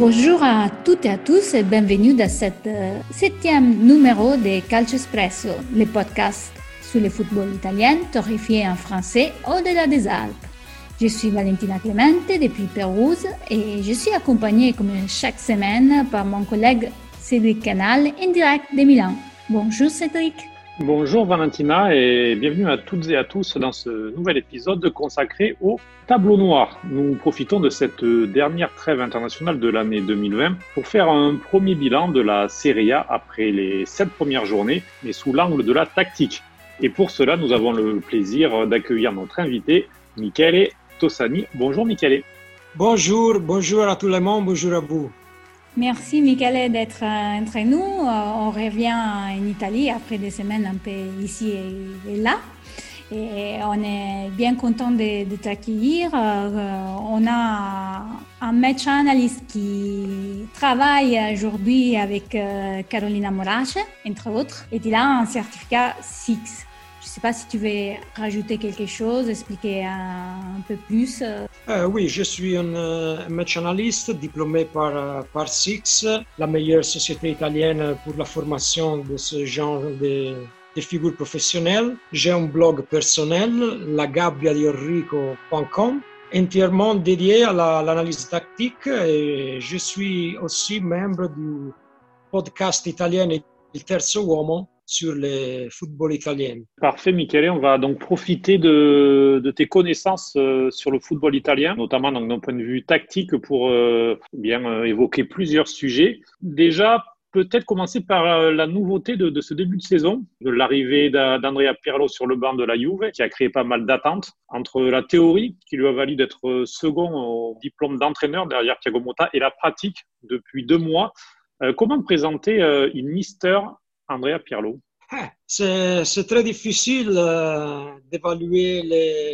Bonjour à toutes et à tous et bienvenue dans ce euh, septième numéro de Calcio Espresso, le podcast sur le football italien torréfié en français au-delà des Alpes. Je suis Valentina Clemente depuis Pérouse et je suis accompagnée comme chaque semaine par mon collègue Cédric Canal en direct de Milan. Bonjour Cédric. Bonjour Valentina et bienvenue à toutes et à tous dans ce nouvel épisode consacré au tableau noir. Nous profitons de cette dernière trêve internationale de l'année 2020 pour faire un premier bilan de la Serie A après les sept premières journées, mais sous l'angle de la tactique. Et pour cela, nous avons le plaisir d'accueillir notre invité, Michele Tossani. Bonjour Michele. Bonjour, bonjour à tout le monde, bonjour à vous. Merci Michele d'être euh, entre nous. Euh, on revient en Italie après des semaines un peu ici et là. Et on est bien content de, t'accueillir. Euh, on a un match analyst qui travaille aujourd'hui avec Carolina Morace, entre autres, et il a un certificat 6 ne sais pas si tu veux rajouter quelque chose, expliquer un, peu plus. Euh, oui, je suis un euh, match analyste diplômé par, euh, par SIX, la meilleure société italienne pour la formation de ce genre de, figures professionnelles. J'ai un blog personnel, lagabbiadiorrico.com, entièrement dédié à l'analyse tactique et je suis aussi membre du podcast italien Il Terzo Uomo sur le football italien. Parfait, Michele. On va donc profiter de, tes connaissances euh, sur le football italien, notamment d'un point de vue tactique, pour euh, bien euh, évoquer plusieurs sujets. Déjà, peut-être commencer par la nouveauté de, ce début de saison, de l'arrivée d'Andrea Pirlo sur le banc de la Juve, qui a créé pas mal d'attentes entre la théorie, qui lui a valu d'être second au diplôme d'entraîneur derrière Thiago Motta, et la pratique depuis deux mois. comment présenter une Mister Andrea Pirlo? C'est très difficile euh, d'évaluer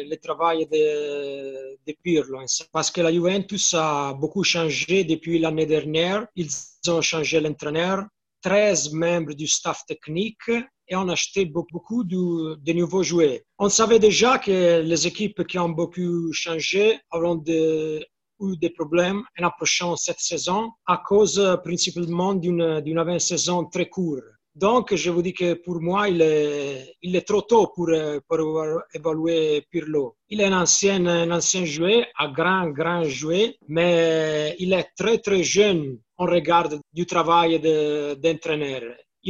le, travail de, de, Pirlo hein. parce que la Juventus a beaucoup changé depuis l'année dernière. Ils ont changé l'entraîneur, 13 membres du staff technique et on a acheté beaucoup de, nouveaux joueurs. On savait déjà que les équipes qui ont beaucoup changé auront eu des problèmes en approchant cette saison à cause principalement d'une avant-saison très courte. Donc, je vous dis que pour moi, il est, trop tôt pour, évaluer Pirlo. Il est un ancien, joueur, un grand, grand joueur, mais il est très, très jeune en regard du travail d'entraîneur.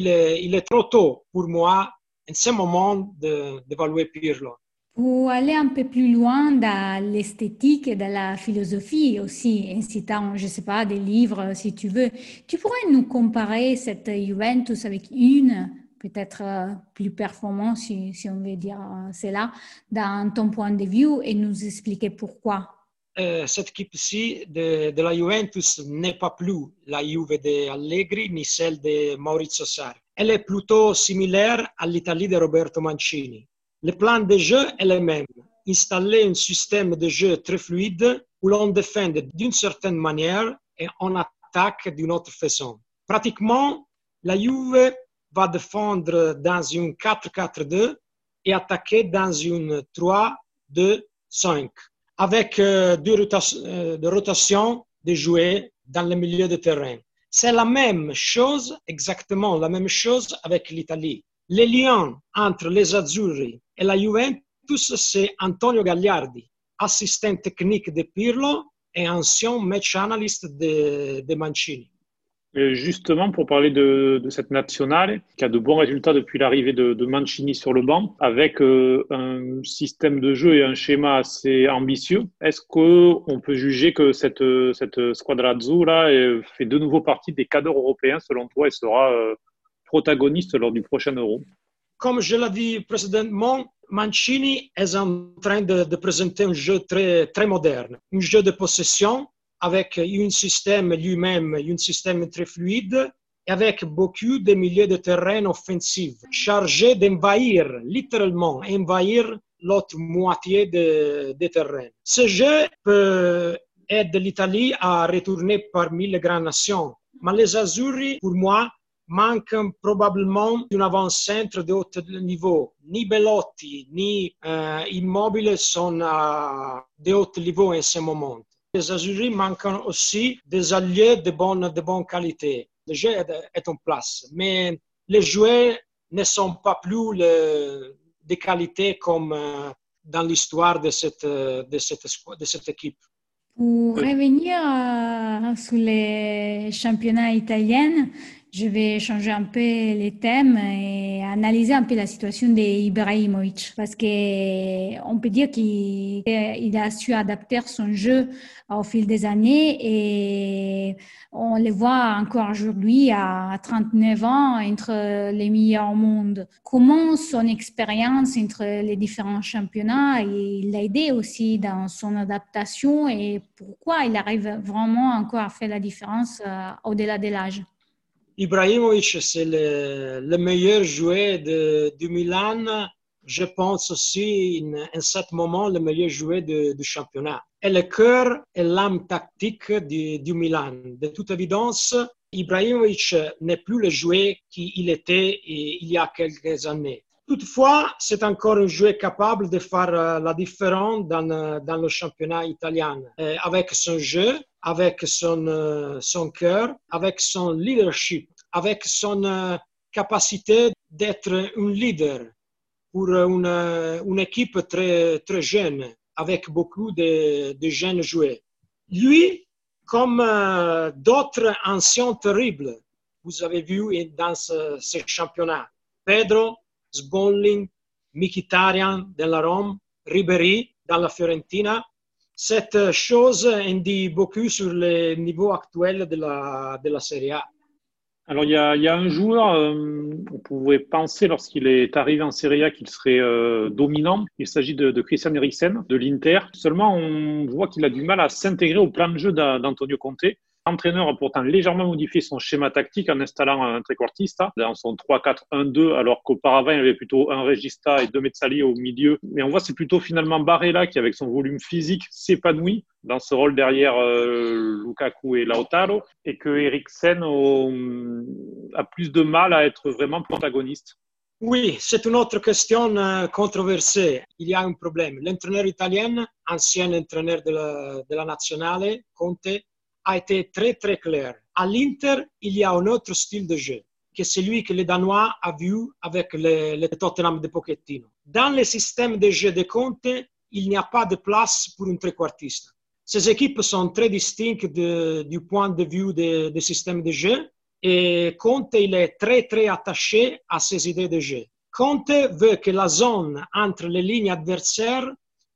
est, il est trop tôt pour moi, en ce moment, d'évaluer Pirlo. Pour aller un peu plus loin dans l'esthétique et dans la philosophie aussi, en citant, je ne sais pas, des livres si tu veux, tu pourrais nous comparer cette Juventus avec une peut-être euh, plus performante, si, on veut dire euh, cela, dans ton point de vue et nous expliquer pourquoi euh, cette équipe-ci de, de, la Juventus n'est pas plus la Juve de Allegri ni celle de Maurizio Sarri. Elle est plutôt similaire à l'Italie de Roberto Mancini. Le plan de jeu est le même. Installer un système de jeu très fluide où l'on défend d'une certaine manière et on attaque d'une autre façon. Pratiquement, la Juve va défendre dans une 4-4-2 et attaquer dans une 3-2-5 avec euh, deux rotations euh, de rotation dans le milieu de terrain. C'est la même chose, exactement la même chose avec l'Italie. Les liens entre les Azzurri et la Juventus, c'est Antonio Gagliardi, assistant technique de Pirlo et ancien match analyst de, Mancini. Justement, pour parler de, cette nationale, qui a de bons résultats depuis l'arrivée de, Mancini sur le banc, avec euh, un système de jeu et un schéma assez ambitieux, est-ce qu'on peut juger que cette, cette squadra azzurra fait de nouveau partie des cadres européens, selon toi, et sera euh, protagoniste lors du prochain Euro? Comme je l'ai dit précédemment, Mancini est en train de, présenter un jeu très, moderne, un jeu de possession avec un système lui-même, un système très fluide et avec beaucoup de milieux de terrain offensifs, chargés d'envahir, littéralement, envahir l'autre moitié de, de terrain. Ce jeu peut aider l'Italie à retourner parmi les grandes nations. Mais les Azzurri, pour moi, manquent probablement d'un avant-centre de haut niveau. Ni Belotti ni euh, Immobile sont de haut niveau en ce moment. Les Azuris manquent aussi des alliés de bonne, de bonne qualité. Le jeu est en place, mais les joueurs ne sont pas plus le, de qualité comme euh, dans l'histoire de cette, de, cette, de cette équipe. Pour revenir euh, sur les championnats italiens, je vais changer un peu les thèmes et analyser un peu la situation d'Ibrahimovic parce que on peut dire qu'il a su adapter son jeu au fil des années et on le voit encore aujourd'hui à 39 ans entre les meilleurs au monde. Comment son expérience entre les différents championnats l'a aidé aussi dans son adaptation et pourquoi il arrive vraiment encore à faire la différence euh, au-delà de l'âge? Ibrahimovic, c'est le, le, meilleur joueur du Milan. Je pense aussi, en, ce moment, le meilleur joueur du championnat. Et le cœur et l'âme tactique du, du, Milan. De toute évidence, Ibrahimovic n'est plus le joueur qu'il était il y a quelques années. Toutefois, c'est encore un joueur capable de faire euh, la différence dans, dans le championnat italien. Et avec son jeu, avec son, euh, son cœur, avec son leadership, avec son euh, capacité d'être un leader pour une, une, équipe très, très jeune, avec beaucoup de, de jeunes joueurs. Lui, comme euh, d'autres anciens terribles, vous avez vu dans ce, ce championnat, Pedro, Sbolling, Mkhitaryan de la Rome, Ribéry dans la Fiorentina, cette chose indique beaucoup sur le niveau actuel de la, de la Serie A. Alors, il y a, un joueur, euh, on pouvait penser lorsqu'il est arrivé en Serie A qu'il serait euh, dominant. Il s'agit de, de, Christian Eriksen de l'Inter. Seulement, on voit qu'il a du mal à s'intégrer au plan de jeu d'Antonio Conte. L'entraîneur a pourtant légèrement modifié son schéma tactique en installant un trequartista dans son 3-4-1-2, alors qu'auparavant, il avait plutôt un Regista et deux Mezzali au milieu. Mais on voit c'est plutôt finalement Barella qui, avec son volume physique, s'épanouit dans ce rôle derrière euh, Lukaku et Lautaro, et que Eriksen a plus de mal à être vraiment protagoniste. Oui, c'est une autre question euh, controversée. Il y a un problème. L'entraîneur italien, ancien entraîneur de la nationale, Conte, a été très très clair. À l'Inter, il y a un autre style de jeu que celui que les Danois a vu avec le, Tottenham de Pochettino. Dans le système de jeu de Conte, il n'y a pas de place pour un trequartiste. Ces équipes sont très distinctes du point de vue des de systèmes de jeu et Conte il est très très attaché à ses idées de jeu. Conte veut que la zone entre les lignes adversaires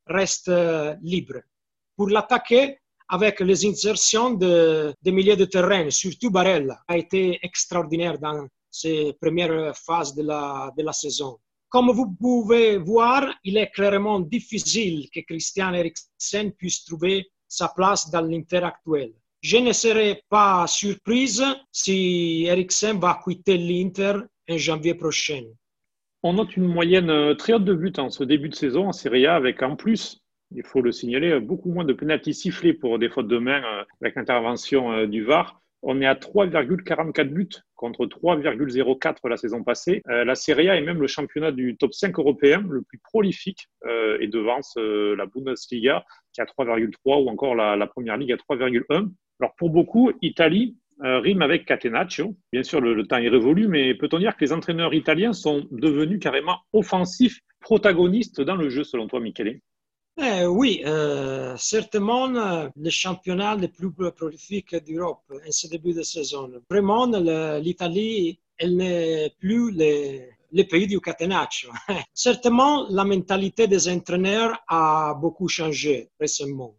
reste euh, libre. Pour l'attaquer, avec les insertions de, des milieux de terrain, surtout Barella, a été extraordinaire dans ces premières phases de la, de la saison. Comme vous pouvez voir, il est clairement difficile que Christian Eriksen puisse trouver sa place dans l'Inter actuel. Je ne serai pas surprise si Eriksen va quitter l'Inter en janvier prochain. On note une moyenne euh, très haute de buts en ce début de saison en Serie A, avec en plus il faut le signaler, beaucoup moins de pénalty sifflés pour des fautes de main euh, avec l'intervention euh, du VAR. On est à 3,44 buts contre 3,04 la saison passée. Euh, la Serie A est même le championnat du top 5 européen le plus prolifique et devance la Bundesliga qui a 3,3 ou encore la, la Première Ligue à 3,1. Alors pour beaucoup, Italie rime avec Catenaccio. Bien sûr, le, le temps est révolu, mais peut-on dire que les entraîneurs italiens sont devenus carrément offensifs, protagonistes dans le jeu, selon toi, Michele? Eh, oui, euh, certainement euh, le championnat le plus prolifique d'Europe en ce début de saison. Vraiment, l'Italie, elle n'est plus le, le, pays du catenaccio. certainement, la mentalité des entraîneurs a beaucoup changé récemment.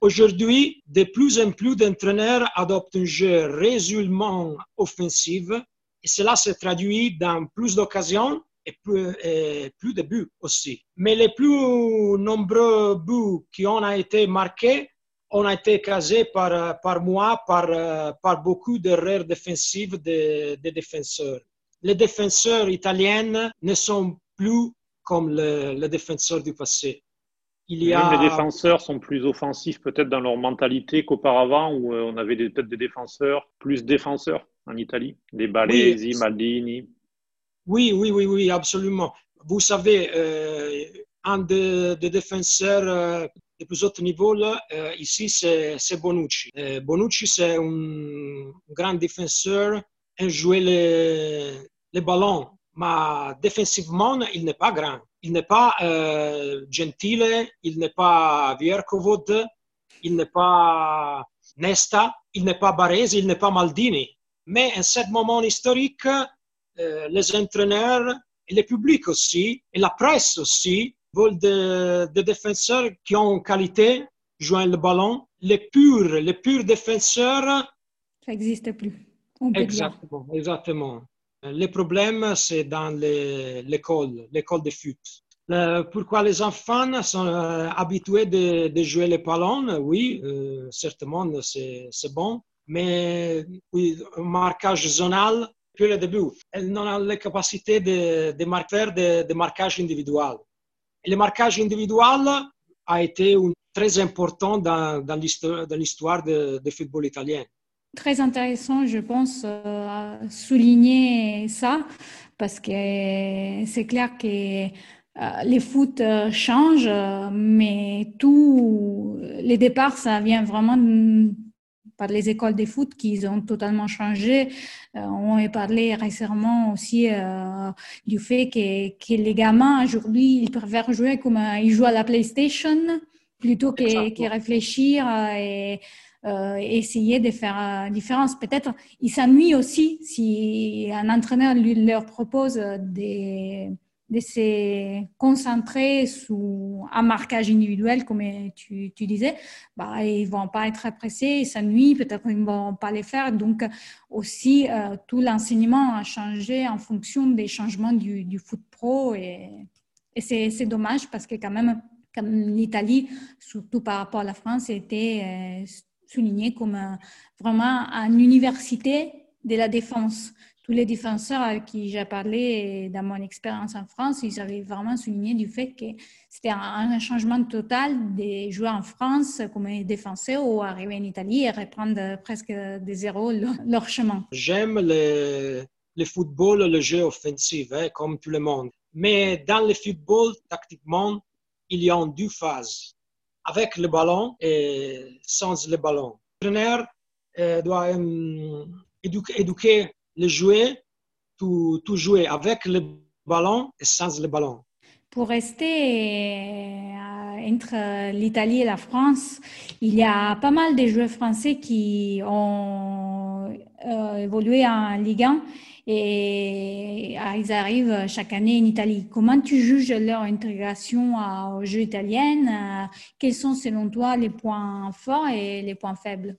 Aujourd'hui, de plus en plus d'entraîneurs adoptent un jeu résolument offensif et cela se traduit dans plus d'occasions et plus, et plus de buts aussi. Mais les plus nombreux buts qui ont été marqués ont été casés par, par moi, par, par beaucoup d'erreurs défensives des, défenseurs. Les défenseurs italiens ne sont plus comme les, défenseurs du passé. Il y a... les défenseurs sont plus offensifs peut-être dans leur mentalité qu'auparavant où euh, on avait peut-être des défenseurs plus défenseurs en Italie, des Balesi, oui. Maldini. Oui, oui, oui, oui, absolument. Vous savez, euh, un des de défenseurs euh, des plus hauts niveaux, euh, ici, c'est Bonucci. Euh, Bonucci, c'est un grand défenseur, un joueur les, les ballons, mais défensivement, il n'est pas grand. Il n'est pas Gentile, il n'est pas Vierkovod, il n'est pas Nesta, il n'est pas Baresi, il n'est pas Maldini. Mais à ce moment historique, euh, les entraîneurs et le public aussi, et la presse aussi, veulent des, défenseurs qui ont qualité, jouent le ballon. Les purs, les purs défenseurs. Ça n'existe plus. exactement, exactement. Le problème, c'est dans l'école, l'école de foot. pourquoi les enfants sont euh, habitués de, jouer le ballon Oui, euh, certainement, c'est bon. Mais oui, marquage zonal, puis le début, elles n'ont la capacité de, de faire des de marquages individuels. Et le marquage individuel a été très important dans, dans l'histoire du football italien. Très intéressant, je pense, euh, souligner ça, parce que c'est clair que euh, les foot euh, changent, mais tout, les départs, ça vient vraiment par les écoles de foot qui ont totalement changé. Euh, on a parlé récemment aussi euh, du fait que, que, les gamins aujourd'hui, ils préfèrent jouer comme euh, ils jouent à la PlayStation plutôt que, réfléchir et essayer de faire la différence. Peut-être ils s'ennuient aussi si un entraîneur lui, leur propose des de se concentrer sur un marquage individuel, comme tu, tu disais, bah, ils vont pas être pressés, ils s'ennuient, peut-être ils vont pas les faire. Donc, aussi, euh, tout l'enseignement a changé en fonction des changements du, du foot pro et, et c'est dommage parce que quand même, comme l'Italie, surtout par rapport à la France, était euh, soulignée comme euh, vraiment une université de la défense tous les défenseurs avec qui j'ai parlé dans mon expérience en France, ils avaient vraiment souligné du fait que c'était un, changement total des joueurs en France comme défenseurs ou arriver en Italie et reprendre presque de zéro leur, chemin. J'aime le, le, football, le jeu offensif, hein, comme tout le monde. Mais dans le football, tactiquement, il y a deux phases. Avec le ballon et sans le ballon. L'entraîneur euh, doit euh, éduquer le jouer, tout, tout jouer avec le ballon et sans le ballon. Pour rester euh, entre l'Italie et la France, il y a pas mal de joueurs français qui ont euh, évolué en Ligue 1 et euh, ils arrivent chaque année en Italie. Comment tu juges leur intégration au jeu italien? Quels sont selon toi les points forts et les points faibles?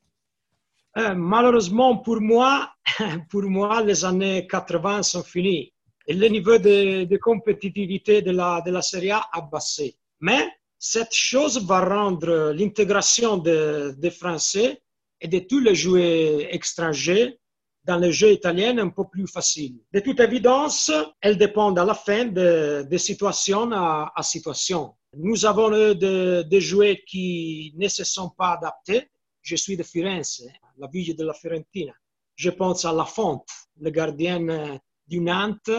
Euh, malheureusement pour moi, pour moi, les années 80 sont finies et le niveau de, compétitivité de la, de la A a baissé. Mais cette chose va rendre l'intégration des Français et de tous les joueurs étrangers dans le jeu italien un peu plus facile. De toute évidence, elle dépend à la fin de, de situation à, situation. Nous avons des joueurs qui ne se sont pas adaptés. Je suis de Firenze la ville de la Fiorentina. Je pense à La Fonte, le gardien euh, du Nantes,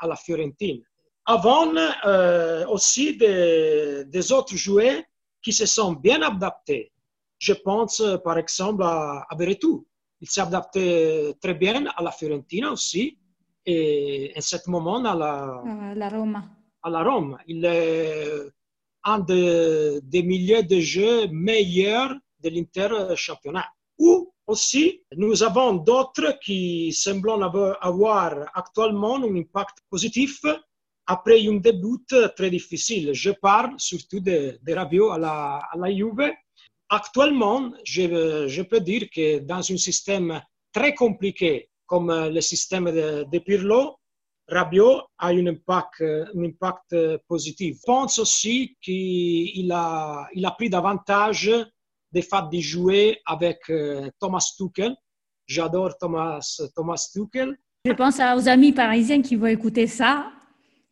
à la Fiorentina. Avant euh, aussi des, des, autres joueurs qui se sont bien adaptés. Je pense par exemple à, à Beretou. Il s'est adapté très bien à la Fiorentina aussi et en ce moment à la, la Roma. À la Rome. Il est un des, des milieux de jeux meilleurs de l'inter-championnat. Ou aussi, nous avons d'autres qui semblent avoir actuellement un impact positif après un début très difficile. Je parle surtout de, de Rabiot à la, à Juve. Actuellement, je, peux dire que dans un système très compliqué comme le système de, Pirlo, Rabiot a un impact, un impact positif. Je pense aussi qu'il il a pris davantage des fait de jouer avec euh, Thomas Tuchel. J'adore Thomas, Thomas Tuchel. Je pense aux amis parisiens qui vont écouter ça.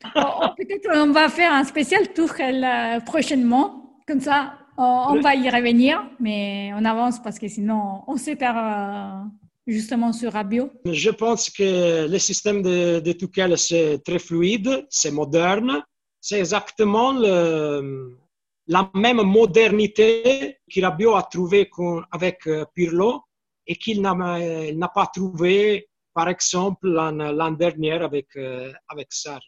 Oh, oh, peut-être on va faire un spécial Tuchel euh, prochainement. Comme ça, on, va y revenir, mais on avance parce que sinon, on se perd euh, justement sur Rabiot. Je pense que le système de, de Tuchel, c'est très fluide, c'est moderne. C'est exactement le, la même modernité que Rabiot a trouvé avec euh, Pirlo et qu'il n'a pas trouvé, par exemple, l'an dernier avec, euh, avec Sarr.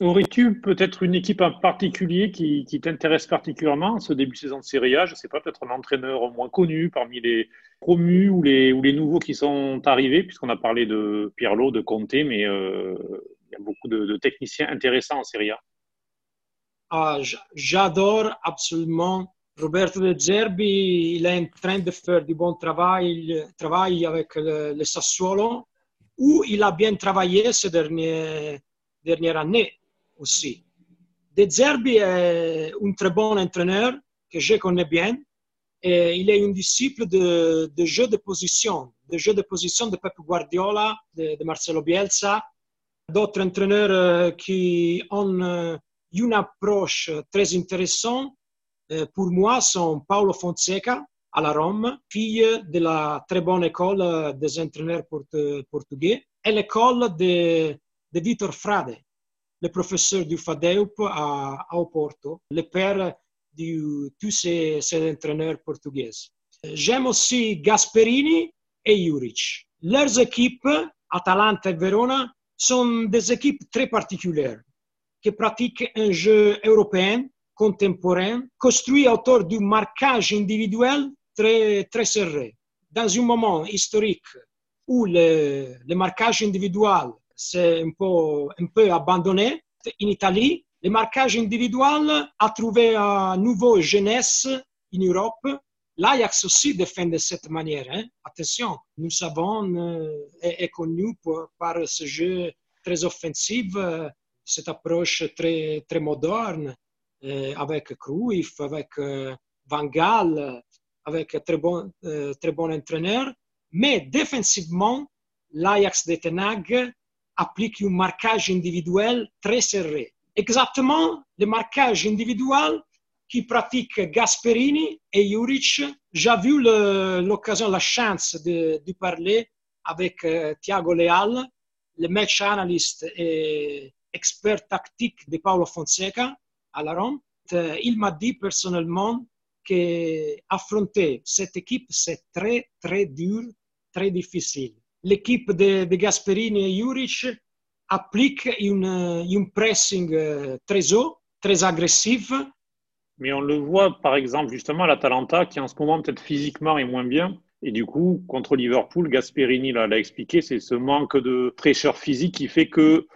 Aurais-tu peut-être une équipe en particulier qui, t'intéresse particulièrement ce début de saison de Serie A? Je ne sais pas, peut-être un entraîneur moins connu parmi les promus ou les, ou les nouveaux qui sont arrivés, puisqu'on a parlé de Pirlo, de Conte, mais euh, il y a beaucoup de, techniciens intéressants en Serie A. Ah, j'adore absolument Roberto De Zerbi. Il est en train de faire du bon travail, travail avec le, Sassuolo, où il a bien travaillé ces dernières, dernières années aussi. De Zerbi est un très bon entraîneur que je connais bien. Et il est un disciple de, de jeu de position, de jeu de position de Pep Guardiola, de, Marcelo Bielsa, d'autres entraîneurs euh, qui ont euh, une approche très intéressante. Euh, pour moi, sont Paolo Fonseca à la Rome, fille de la très bonne école des entraîneurs portugais, et l'école de, de Vitor Frade, le professeur du FADEUP à, à Oporto, le père de tous ces, ces entraîneurs portugais. J'aime aussi Gasperini et Juric. Leurs équipes, Atalanta et Verona, sont des équipes très particulières qui pratiquent un jeu européen contemporain construit autour du marquage individuel très, très serré. Dans un moment historique où le, marquage individuel c'est un peu, abandonné. En Italie, le marquage individuel a trouvé un nouveau jeunesse en Europe. L'Ajax aussi défend de cette manière. Hein. Attention, nous savons, euh, est, connu par ce jeu très offensif, euh, cette approche très, moderne, euh, avec Cruyff, avec Van Gaal, avec très bon, très bon entraîneur. Mais défensivement, l'Ajax de Tenag applique un marquage individuel très serré. Exactement le marquage individuel qui pratique Gasperini et Juric. J'ai vu l'occasion, la chance de, parler avec euh, Thiago Leal, le match analyst et expert tactique de Paolo Fonseca à la Rome. Euh, il m'a dit personnellement qu'affronter cette équipe, c'est très, très dur, très difficile l'équipe de, Gasperini et Juric applique une, un pressing euh, très haut, très agressif. Mais on le voit, par exemple, justement, à l'Atalanta, qui en ce moment, peut-être physiquement, est moins bien. Et du coup, contre Liverpool, Gasperini l'a expliqué, c'est ce manque de fraîcheur physique qui fait que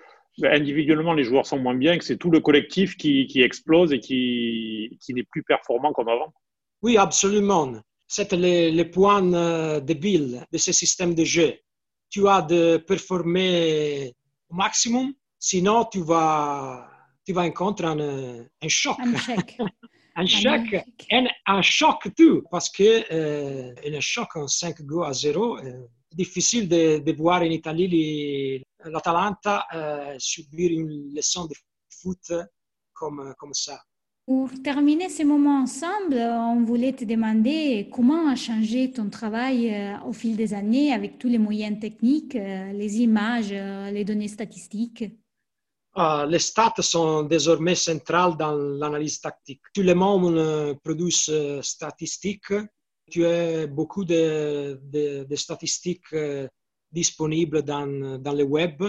individuellement, les joueurs sont moins bien, que c'est tout le collectif qui, qui explose et qui, qui n'est plus performant comme avant. Oui, absolument. C'est le, le point euh, débile de ce système de jeu tu as de performer au maximum, sinon tu vas, tu vas rencontrer un, un choc. Un choc. un choc. Un, un choc tout, parce que euh, un choc en 5 go à 0, euh, difficile de, de, voir en Italie l'Atalanta euh, subir une leçon de foot comme, comme ça. Pour terminer ce moment ensemble, on voulait te demander comment a changé ton travail euh, au fil des années avec tous les moyens techniques, euh, les images, les données statistiques. Ah, les stats sont désormais centrales dans l'analyse tactique. Tout le monde produit statistiques. Tu as beaucoup de, de, de statistiques disponibles dans, le web.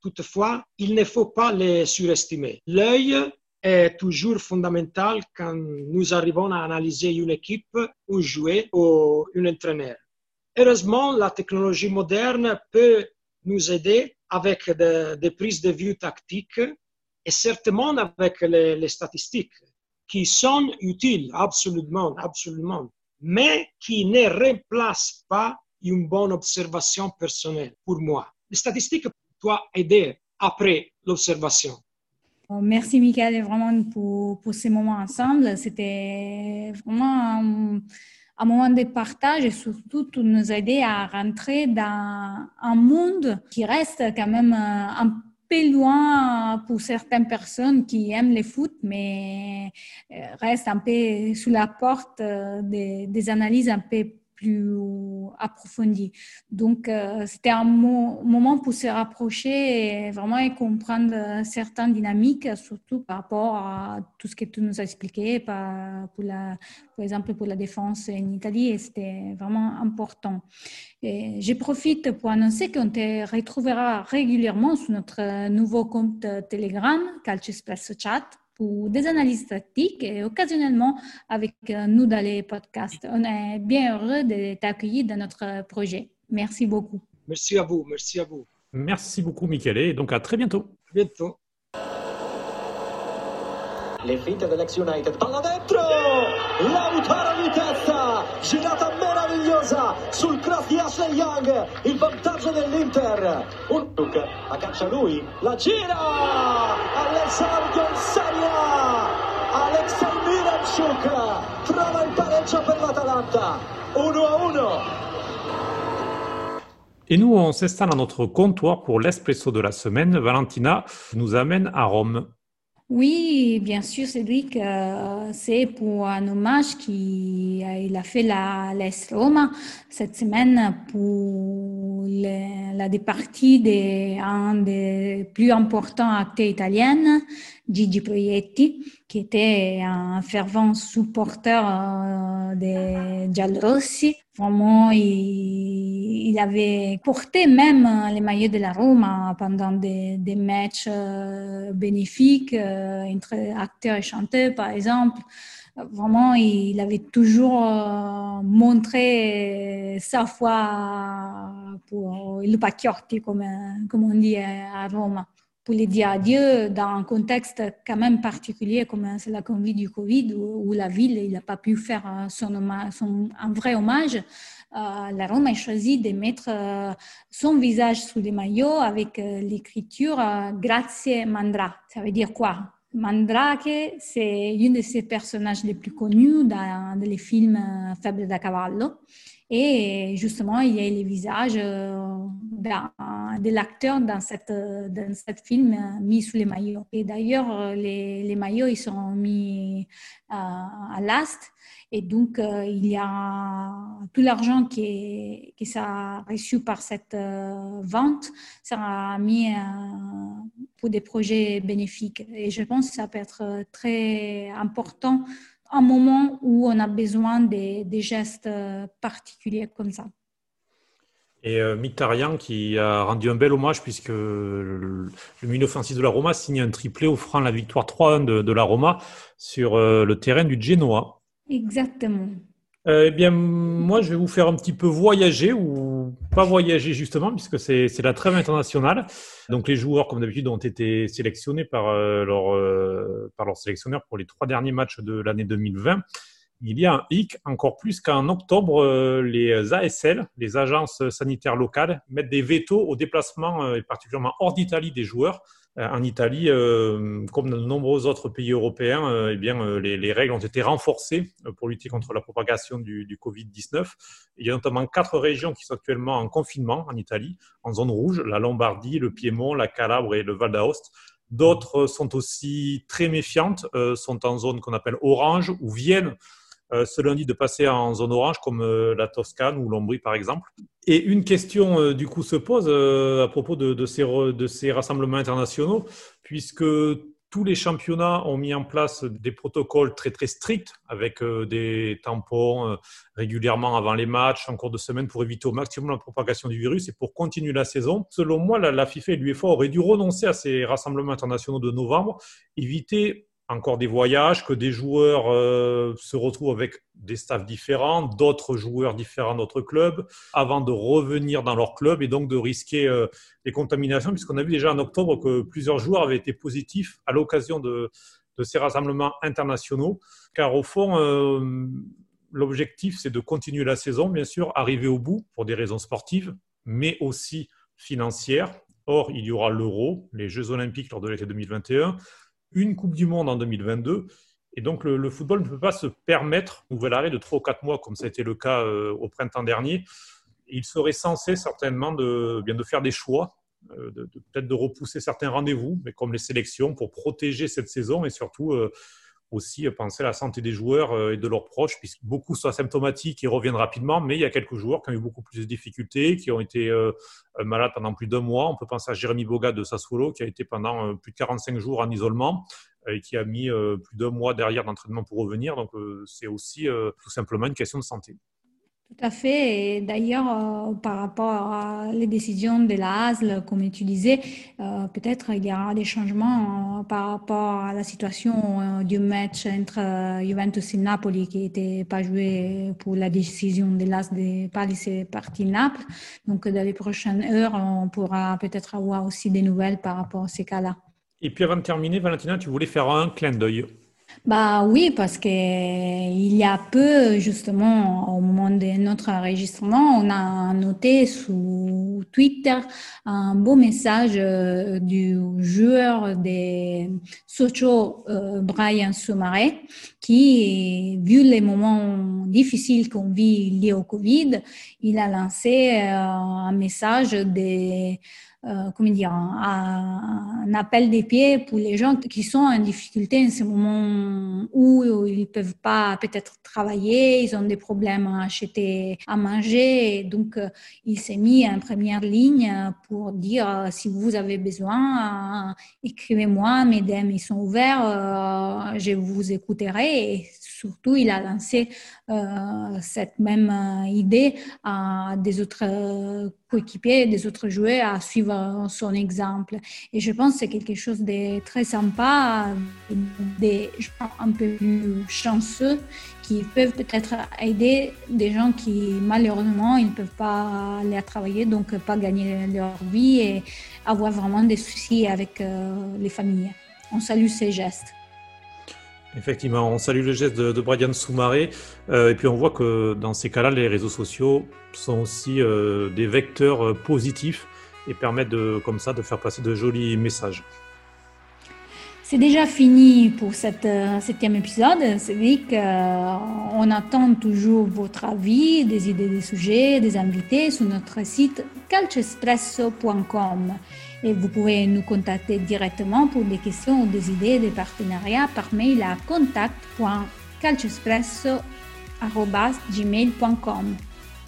Toutefois, il ne faut pas les surestimer. L'œil est toujours fondamental quand nous arrivons à analyser une équipe, un joueur ou un entraîneur. Heureusement, la technologie moderne peut nous aider avec des prises de vue tactiques et certainement avec les, les, statistiques qui sont utiles, absolument, absolument, mais qui ne remplacent pas une bonne observation personnelle pour moi. Les statistiques doivent aider après l'observation. Merci Michael vraiment pour, pour ces moments ensemble. C'était vraiment un, moment de partage et surtout de nous aider à rentrer dans un monde qui reste quand même un peu loin pour certaines personnes qui aiment le foot, mais euh, reste un peu sous la porte des, des analyses un peu plus approfondie. Donc, c'était un moment pour se rapprocher et vraiment comprendre certaines dynamiques, surtout par rapport à tout ce que tu nous as expliqué, par, pour, la, par exemple pour la défense en Italie, et c'était vraiment important. Je profite pour annoncer qu'on te retrouvera régulièrement sur notre nouveau compte Telegram, Calcio Espresso Chat, pour des analyses tactiques et occasionnellement avec nous dans les podcasts. On est bien heureux de t'accueillir dans notre projet. Merci beaucoup. Merci à vous. Merci à vous. Merci beaucoup, Michele. Et donc, à très bientôt. À bientôt. Le finte dell'ex United, palla dentro! Lautaro di testa, girata meravigliosa sul cross di Ashley Young, il vantaggio dell'Inter. Un look, aggancia lui, la gira! Alessandro in Serie A! Alexei Miranchuk trova il pareggio per l'Atalanta. 1 a 1. Et nous, on s'installe à notre comptoir pour l'espresso de la semaine. Valentina nous amène à Rome. Oui, bien sûr, Cédric, euh, c'est pour un hommage qu'il a fait la l'Est Roma cette semaine pour la départie d'un des plus importants acteurs italiens, Gigi Proietti, qui était un fervent supporter euh, des Giallorossi. Vraiment, il, il, avait porté même les maillots de la Roma pendant des, des matchs euh, bénéfiques euh, entre acteurs et chanteurs, par exemple. Vraiment, il avait toujours euh, montré sa foi pour le pacchiotti, comme, comme on dit à Rome pour les dire adieu dans un contexte quand même particulier comme c'est la Covid du Covid où, la ville n'a pas pu faire son, un vrai hommage. Euh, la Rome a choisi de mettre euh, son visage sous les maillots avec euh, l'écriture Grazie Mandra. Ça veut dire quoi? Mandrake, c'est une de ses personnages les plus connus dans, les films Faible da Cavallo. Et justement, il y a les visages euh, de l'acteur dans cette, dans cette film euh, mis sous les maillots. Et d'ailleurs, euh, les, les, maillots, ils sont mis à l'ast. Et donc, il y a tout l'argent qui, qui sera reçu par cette vente sera mis pour des projets bénéfiques. Et je pense que ça peut être très important un moment où on a besoin des, gestes euh, particuliers comme ça. Et euh, qui a rendu un bel hommage puisque le, milieu offensif de la Roma signe un triplé offrant la victoire 3-1 de, la Roma sur euh, le terrain du Genoa. Exactement. Euh, eh bien, moi, je vais vous faire un petit peu voyager ou pas voyager justement, puisque c'est la trêve internationale. Donc, les joueurs, comme d'habitude, ont été sélectionnés par, euh, leur, euh, par sélectionneur pour les trois derniers matchs de l'année 2020. Il y a un hic, encore plus qu'en octobre, les ASL, les agences sanitaires locales, mettent des vétos au déplacement, et particulièrement hors d'Italie, des joueurs. Euh, en Italie, euh, comme dans de nombreux autres pays européens, euh, eh bien, les, règles ont été renforcées pour lutter contre la propagation du, du Covid-19. Il y a notamment quatre régions qui sont actuellement en confinement en Italie, en zone rouge, la Lombardie, le Piémont, la Calabre et le Val d'Aoste. D'autres sont aussi très méfiantes, sont en zone qu'on appelle orange ou viennent ce lundi de passer en zone orange comme euh, la Toscane ou l'Ombrie par exemple. Et une question euh, du coup se pose à propos de, ces, de ces rassemblements internationaux, puisque tous les championnats ont mis en place des protocoles très très stricts avec des tampons régulièrement avant les matchs, en cours de semaine pour éviter au maximum la propagation du virus et pour continuer la saison. Selon moi, la FIFA et l'UEFA auraient dû renoncer à ces rassemblements internationaux de novembre, éviter encore des voyages, que des joueurs euh, se retrouvent avec des staffs différents, d'autres joueurs différents d'autres clubs, avant de revenir dans leur club et donc de risquer euh, les contaminations, puisqu'on a vu déjà en octobre que plusieurs joueurs avaient été positifs à l'occasion de, ces rassemblements internationaux, car au fond, euh, l'objectif, c'est de continuer la saison, bien sûr, arriver au bout pour des raisons sportives, mais aussi financières. Or, il y aura l'Euro, les Jeux olympiques lors de l'été 2021, une Coupe du Monde en 2022. Et donc, le, football ne peut pas se permettre un nouvel arrêt de 3 ou 4 mois, comme ça a été le cas euh, au printemps dernier. Il serait censé certainement de, bien de faire des choix, euh, de, peut-être de repousser certains rendez-vous, mais comme les sélections, pour protéger cette saison et surtout euh, aussi penser à la santé des joueurs et de leurs proches, puisque beaucoup sont asymptomatiques et reviennent rapidement, mais il y a quelques joueurs qui ont eu beaucoup plus de difficultés, qui ont été malades pendant plus d'un mois. On peut penser à Jérémy Boga de Sassuolo, qui a été pendant plus de 45 jours en isolement et qui a mis plus d'un mois derrière d'entraînement pour revenir. Donc c'est aussi tout simplement une question de santé. Tout à fait. Et d'ailleurs, euh, par rapport à les décisions de la HASL, comme tu disais, euh, peut-être il y aura des changements euh, par rapport à la situation du match entre Juventus et Napoli qui n'était pas joué pour la décision de l'AS de pas laisser partir Naples. Donc, dans les prochaines heures, on pourra peut-être avoir aussi des nouvelles par rapport à ces cas-là. Et puis avant de terminer, Valentina, tu voulais faire un clin d'œil bah oui, parce que il y a peu, justement, au moment de notre enregistrement, on a noté sur Twitter un beau message euh, du joueur des Sochaux, euh, Brian Soumaré, qui, vu les moments difficiles qu'on vit liés au Covid, il a lancé euh, un message de euh, comment dire, un, appel des pieds pour les gens qui sont en difficulté en ce moment où ils ne peuvent pas peut-être travailler, ils ont des problèmes à acheter à manger. Donc, euh, il s'est mis en première ligne pour dire euh, si vous avez besoin, écrivez-moi, mes DM ils sont ouverts, je vous écouterai. Et surtout, il a lancé cette même idée à des autres coéquipiers, des autres joueurs à suivre son exemple. Et je pense que c'est quelque chose de très sympa, des un peu plus chanceux qui peuvent peut-être aider des gens qui malheureusement ils ne peuvent pas aller à travailler, donc pas gagner leur vie et avoir vraiment des soucis avec euh, les familles. On salue ces gestes. Effectivement, on salue le geste de, Brian Soumaré. Euh, et puis on voit que dans ces cas-là, les réseaux sociaux sont aussi euh, des vecteurs euh, positifs et permettent de, comme ça de faire passer de jolis messages. C'est déjà fini pour cette septième épisode. C'est vrai qu'on attend toujours votre avis, des idées des sujets, des invités sur notre site calcespresso.com et vous pouvez nous contacter directement pour des questions ou des idées de partenariat par mail à contact.calcespresso.gmail.com.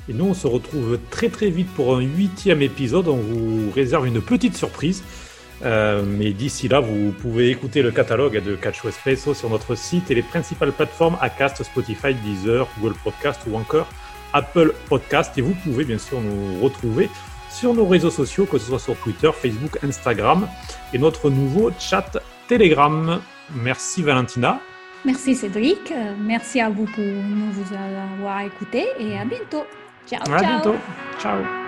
Et nous, on se retrouve très très vite pour un huitième épisode. On vous réserve une petite surprise. Euh, mais d'ici là, vous pouvez écouter le catalogue de Calcio Espresso sur notre site et les principales plateformes Acast, Spotify, Deezer, Google Podcast ou encore Apple Podcast. Et vous pouvez bien sûr nous retrouver sur nos réseaux sociaux, que ce soit sur Twitter, Facebook, Instagram et notre nouveau chat Telegram. Merci Valentina. Merci Cédric. Merci à vous pour nous avoir écoutés et à bientôt. Ciao. À bientôt. Ciao.